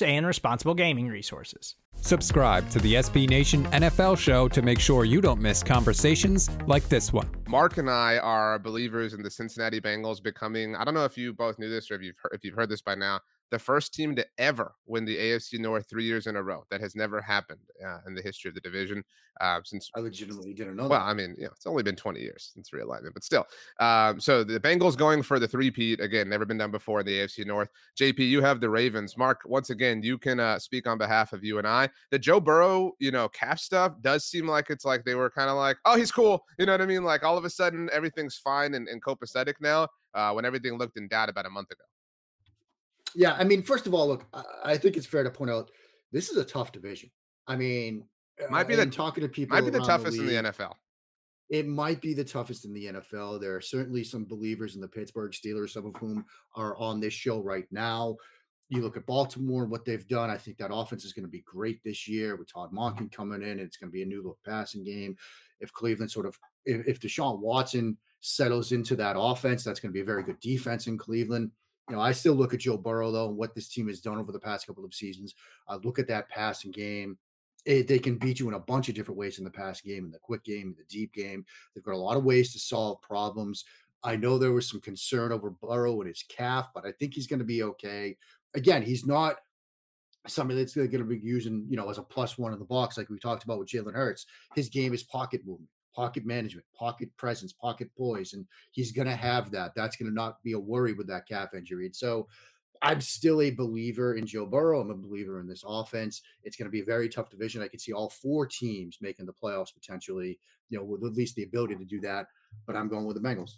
and responsible gaming resources. Subscribe to the SB Nation NFL show to make sure you don't miss conversations like this one. Mark and I are believers in the Cincinnati Bengals becoming. I don't know if you both knew this or if you've heard, if you've heard this by now the first team to ever win the AFC North three years in a row. That has never happened uh, in the history of the division uh, since. I legitimately didn't know. Well, that. I mean, you know, it's only been 20 years since realignment, but still. Um, so the Bengals going for the three-peat again, never been done before in the AFC North. JP, you have the Ravens. Mark, once again, you can uh, speak on behalf of you and I. The Joe Burrow, you know, calf stuff does seem like it's like they were kind of like, oh, he's cool. You know what I mean? Like all of a sudden, everything's fine and, and copacetic now. Uh, when everything looked in doubt about a month ago. Yeah, I mean, first of all, look, I, think it's fair to point out this is a tough division. I mean, might be uh, the talking to people might be the toughest the league, in the NFL. It might be the toughest in the NFL. There are certainly some believers in the Pittsburgh Steelers, some of whom are on this show right now. You look at Baltimore, and what they've done. I think that offense is going to be great this year with Todd mm-hmm. Monken coming in. It's going to be a new look passing game. If Cleveland sort of, if, if Deshaun Watson settles into that offense, that's going to be a very good defense in Cleveland. You know, I still look at Joe Burrow though and what this team has done over the past couple of seasons. I look at that passing game. It, they can beat you in a bunch of different ways in the passing game, in the quick game, in the deep game. They've got a lot of ways to solve problems. I know there was some concern over Burrow and his calf, but I think he's going to be okay. Again, he's not somebody that's going to be using, you know, as a plus one in the box, like we talked about with Jalen Hurts. His game is pocket movement pocket management, pocket presence, pocket poise, and he's going to have that. That's going to not be a worry with that calf injury. And so I'm still a believer in Joe Burrow. I'm a believer in this offense. It's going to be a very tough division. I can see all four teams making the playoffs potentially, you know, with at least the ability to do that. But I'm going with the Bengals.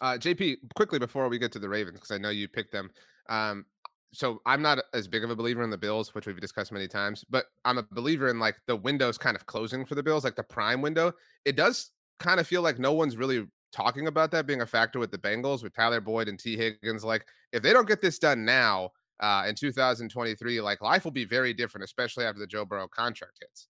Uh, JP, quickly before we get to the Ravens, because I know you picked them. Um, so I'm not as big of a believer in the Bills, which we've discussed many times, but I'm a believer in like the windows kind of closing for the Bills, like the prime window. It does kind of feel like no one's really talking about that being a factor with the Bengals with Tyler Boyd and Tee Higgins. Like if they don't get this done now uh, in 2023, like life will be very different, especially after the Joe Burrow contract hits.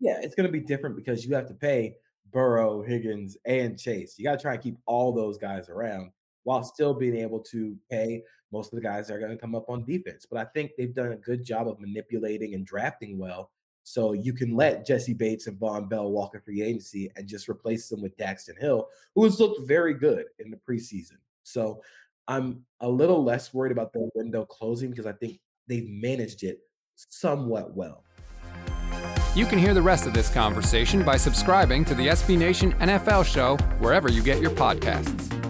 Yeah, it's going to be different because you have to pay Burrow, Higgins, and Chase. You got to try and keep all those guys around while still being able to pay most of the guys that are going to come up on defense. But I think they've done a good job of manipulating and drafting well. So you can let Jessie Bates and Vonn Bell walk in free agency and just replace them with Daxton Hill, who has looked very good in the preseason. So I'm a little less worried about the window closing because I think they've managed it somewhat well. You can hear the rest of this conversation by subscribing to the SB Nation NFL show wherever you get your podcasts.